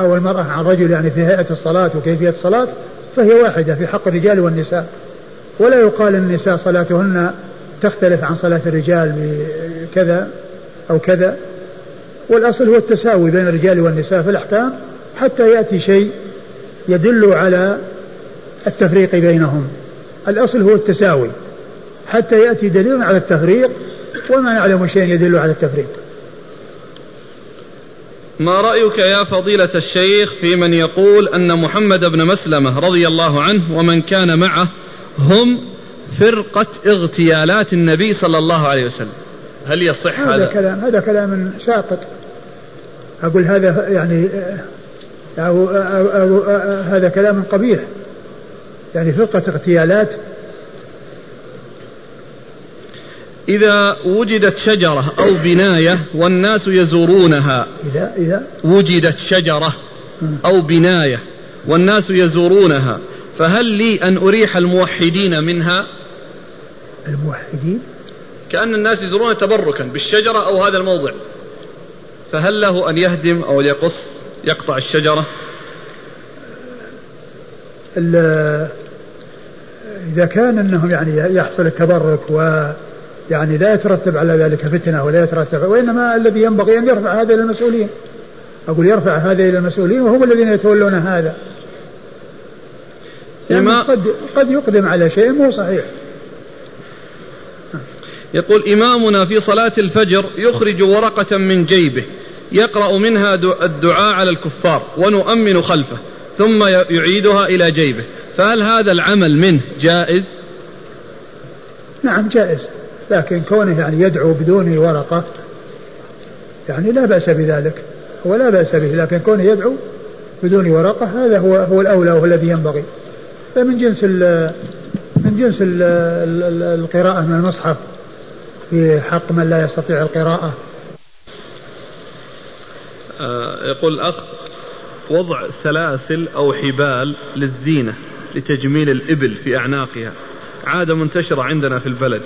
أو المرأة عن الرجل يعني في هيئة الصلاة وكيفية الصلاة فهي واحدة في حق الرجال والنساء. ولا يقال النساء صلاتهن تختلف عن صلاة الرجال بكذا أو كذا. والأصل هو التساوي بين الرجال والنساء في الأحكام. حتى يأتي شيء يدل على التفريق بينهم. الأصل هو التساوي. حتى يأتي دليل على التفريق وما نعلم شيء يدل على التفريق. ما رأيك يا فضيلة الشيخ في من يقول أن محمد بن مسلمة رضي الله عنه ومن كان معه هم فرقة اغتيالات النبي صلى الله عليه وسلم؟ هل يصح هذا؟ هذا؟ كلام هذا كلام ساقط. أقول هذا يعني أو, أو, أو, أو هذا كلام قبيح. يعني فرقة اغتيالات. إذا وجدت شجرة أو بناية والناس يزورونها. إذا إذا؟ وجدت شجرة أو بناية والناس يزورونها. فهل لي أن أريح الموحدين منها؟ الموحدين؟ كأن الناس يزورون تبركا بالشجرة أو هذا الموضع. فهل له أن يهدم أو يقص؟ يقطع الشجرة؟ إذا كان أنهم يعني يحصل التبرك و يعني لا يترتب على ذلك فتنة ولا يترتب وإنما الذي ينبغي أن يرفع هذا إلى المسؤولين. أقول يرفع هذا إلى المسؤولين وهم الذين يتولون هذا. يعني قد قد يقدم على شيء مو صحيح. يقول إمامنا في صلاة الفجر يخرج ورقة من جيبه. يقرأ منها الدعاء على الكفار ونؤمن خلفه ثم يعيدها إلى جيبه. فهل هذا العمل منه جائز؟ نعم جائز. لكن كونه يعني يدعو بدون ورقة يعني لا بأس بذلك. هو لا بأس به لكن كونه يدعو بدون ورقة هذا هو هو الأولى وهو الذي ينبغي. فمن جنس من جنس ال القراءة من المصحف في حق من لا يستطيع القراءة يقول الأخ وضع سلاسل أو حبال للزينة لتجميل الإبل في أعناقها. عادة منتشرة عندنا في البلد.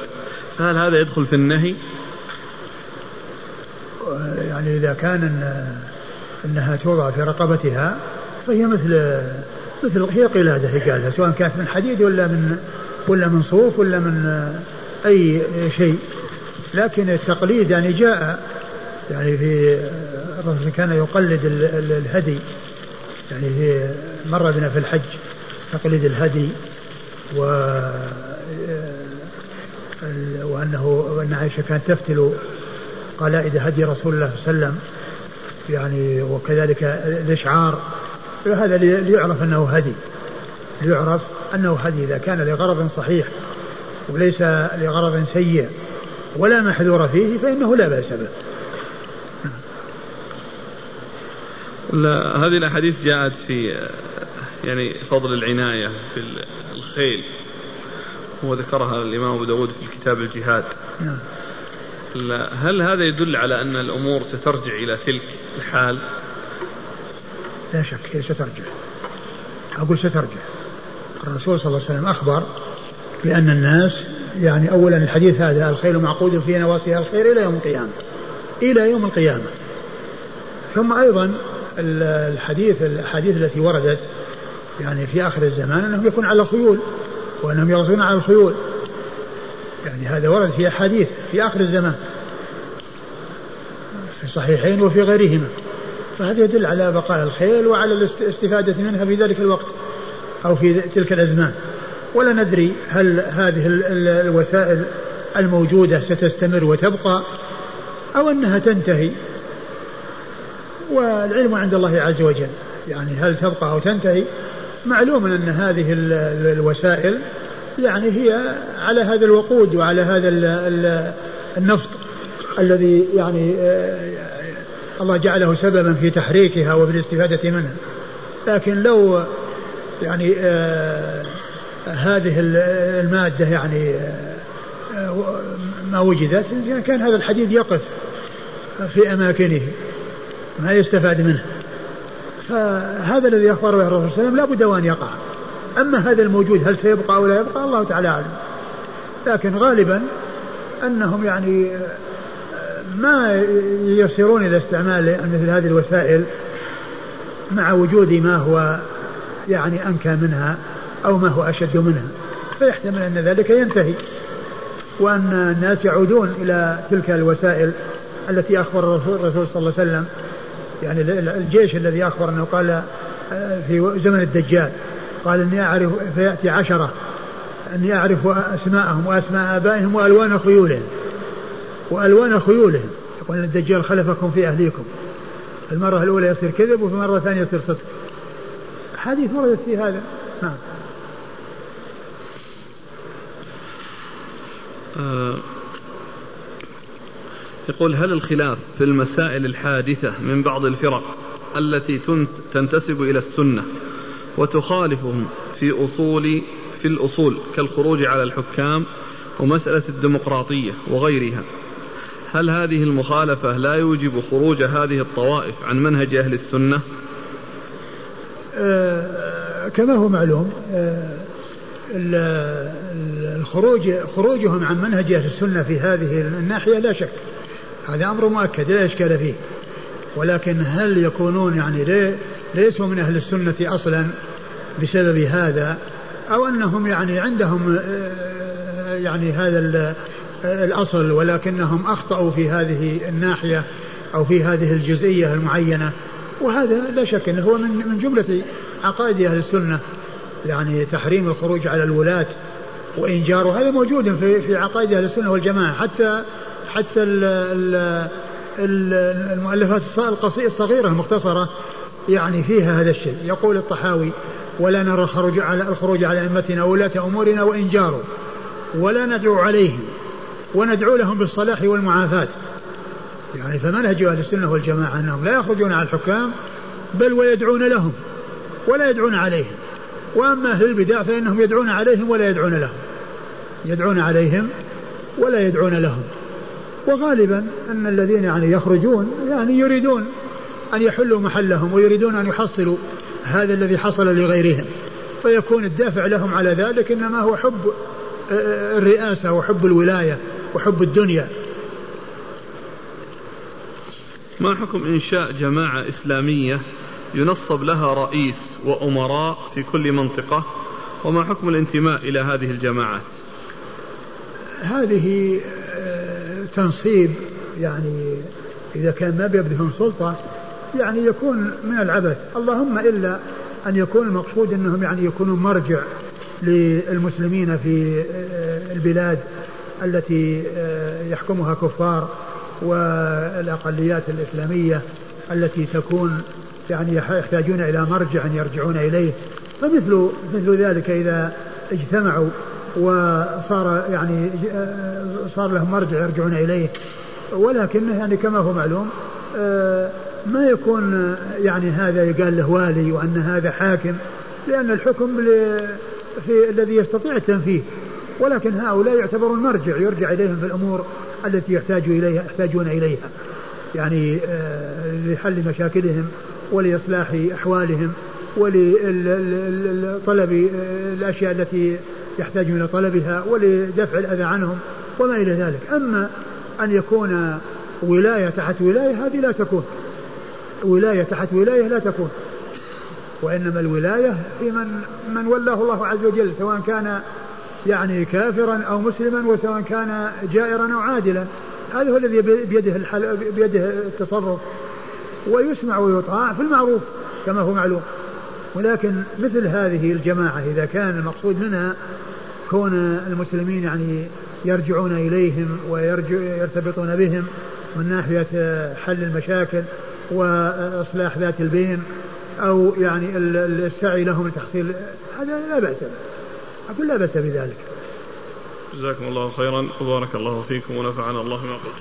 هل هذا يدخل في النهي؟ يعني إذا كان إن أنها توضع في رقبتها فهي مثل مثل هي قلادة هي سواء كانت من حديد ولا من ولا من صوف ولا من أي شيء. لكن التقليد يعني جاء يعني في الرسول كان يقلد الهدي. يعني في مر بنا في الحج تقليد الهدي و وأنه وأن عائشة كانت تفتل قلائد هدي رسول الله صلى الله عليه وسلم يعني وكذلك الإشعار. هذا ليعرف أنه هدي. ليعرف أنه هدي إذا كان لغرض صحيح وليس لغرض سيء. ولا محذور فيه فإنه لا بأس به. لا هذه الأحاديث جاءت في يعني فضل العناية في الخيل. وذكرها الإمام أبو داود في كتاب الجهاد. نعم. هل هذا يدل على أن الأمور سترجع إلى تلك الحال؟ لا شك هي سترجع. أقول سترجع. الرسول صلى الله عليه وسلم أخبر بأن الناس يعني أولا الحديث هذا الخيل معقود في نواصيها الخير إلى يوم القيامة. إلى يوم القيامة. ثم أيضا الحديث الأحاديث التي وردت يعني في آخر الزمان أنهم يكون على الخيول وأنهم يغزون على الخيول. يعني هذا ورد في أحاديث في آخر الزمان في الصحيحين وفي غيرهما. فهذا يدل على بقاء الخيل وعلى الاستفادة منها في ذلك الوقت أو في تلك الأزمان. ولا ندري هل هذه الوسائل الموجودة ستستمر وتبقى أو أنها تنتهي. والعلم عند الله عز وجل. يعني هل تبقى أو تنتهي؟ معلوم أن هذه الوسائل يعني هي على هذا الوقود وعلى هذا النفط الذي يعني آه، الله جعله سببا في تحريكها وفي الاستفادة منها. لكن لو يعني آه هذه المادة يعني آه ما وجدت كان هذا الحديد يقف في أماكنه. ما يستفاد منه. فهذا الذي أخبر به الرسول صلى الله عليه وسلم لا بد وأن يقع. أما هذا الموجود هل سيبقى أو لا يبقى الله تعالى أعلم. لكن غالبا أنهم يعني ما يصيرون إلى استعمال مثل هذه الوسائل مع وجود ما هو يعني أنكى منها أو ما هو أشد منها. فيحتمل أن ذلك ينتهي. وأن الناس يعودون إلى تلك الوسائل التي أخبر الرسول صلى الله عليه وسلم يعني الجيش الذي أخبر أنه قال آه، في زمن الدجال قال إني أعرف فيأتي عشرة أني أعرف أسماءهم وأسماء آبائهم وألوان خيولهم وألوان خيولهم. يقول الدجال خلفكم في أهليكم. المرة الأولى يصير كذب وفي المرة الثانية يصير صدق. حديث وردت في هذا. نعم. آه يقول هل الخلاف في المسائل الحادثة من بعض الفرق التي تنتسب إلى السنة وتخالفهم في أصول في الأصول كالخروج على الحكام ومسألة الديمقراطية وغيرها؟ هل هذه المخالفة لا يوجب خروج هذه الطوائف عن منهج أهل السنة؟ آه كما هو معلوم آه الخروج خروجهم عن منهج أهل السنة في هذه الناحية لا شك. هذا أمر مؤكد لا إشكال فيه. ولكن هل يكونون يعني ليسوا من أهل السنة أصلا بسبب هذا؟ أو أنهم يعني عندهم آه، يعني هذا الأصل ولكنهم أخطأوا في هذه الناحية أو في هذه الجزئية المعينة؟ وهذا لا شك أنه هو من من جملة عقائد أهل السنة. يعني تحريم الخروج على الولاة وإنجار هذا موجود في في عقائد أهل السنة والجماعة. حتى حتى المؤلفات الصغيرة المختصرة يعني فيها هذا الشيء. يقول الطحاوي ولا نرى الخروج على الخروج على أئمتنا ولاة أمورنا وإن جاروا ولا ندعو عليهم وندعو لهم بالصلاح والمعافاة. يعني فمنهج أهل السنة والجماعة أنهم لا يخرجون على الحكام بل ويدعون لهم ولا يدعون عليهم. وأما أهل البدع فإنهم يدعون عليهم ولا يدعون لهم. يدعون عليهم ولا يدعون لهم. وغالبا أن الذين يعني يخرجون يعني يريدون أن يحلوا محلهم ويريدون أن يحصلوا هذا الذي حصل لغيرهم. فيكون الدافع لهم على ذلك إنما هو حب آه، آه، الرئاسة وحب الولاية وحب الدنيا. ما حكم إنشاء جماعة إسلامية ينصب لها رئيس وأمراء في كل منطقة؟ وما حكم الانتماء إلى هذه الجماعات؟ هذه آه، تنصيب يعني إذا كان ما بيبدهم سلطة يعني يكون من العبث. اللهم إلا أن يكون المقصود أنهم يعني يكونوا مرجع للمسلمين في آه، البلاد التي آه، يحكمها كفار والأقليات الإسلامية التي تكون يعني يحتاجون إلى مرجع يرجعون إليه. فمثل مثل ذلك إذا اجتمعوا وصار يعني آه، صار لهم مرجع يرجعون إليه ولكنه يعني كما هو معلوم ما يكون يعني هذا يقال له والي وأن هذا حاكم لأن الحكم في الذي يستطيع التنفيذ. ولكن هؤلاء يعتبرون مرجع يرجع إليهم في الأمور التي يحتاج إليها يحتاجون إليها. يعني آه، لحل مشاكلهم ولإصلاح أحوالهم ولطلب آه، الأشياء التي يحتاجون إلى طلبها ولدفع الأذى عنهم وما إلى ذلك. أما أن يكون ولاية تحت ولاية هذه لا تكون. ولاية تحت ولاية لا تكون. وإنما الولاية في من من ولاه الله عز وجل سواء كان يعني كافرا أو مسلما وسواء كان جائرا أو عادلا. هذا هو الذي بيده بيده التصرف. ويسمع ويطاع في المعروف كما هو معلوم. ولكن مثل هذه الجماعة إذا كان المقصود منها كون المسلمين يعني يرجعون إليهم ويرتبطون بهم من ناحية حل المشاكل وإصلاح ذات البين أو يعني السعي لهم لتحصيل هذا لا بأس به. أقول لا بأس بذلك. جزاكم الله خيرا. وبارك الله فيكم ونفعنا الله ما قلت.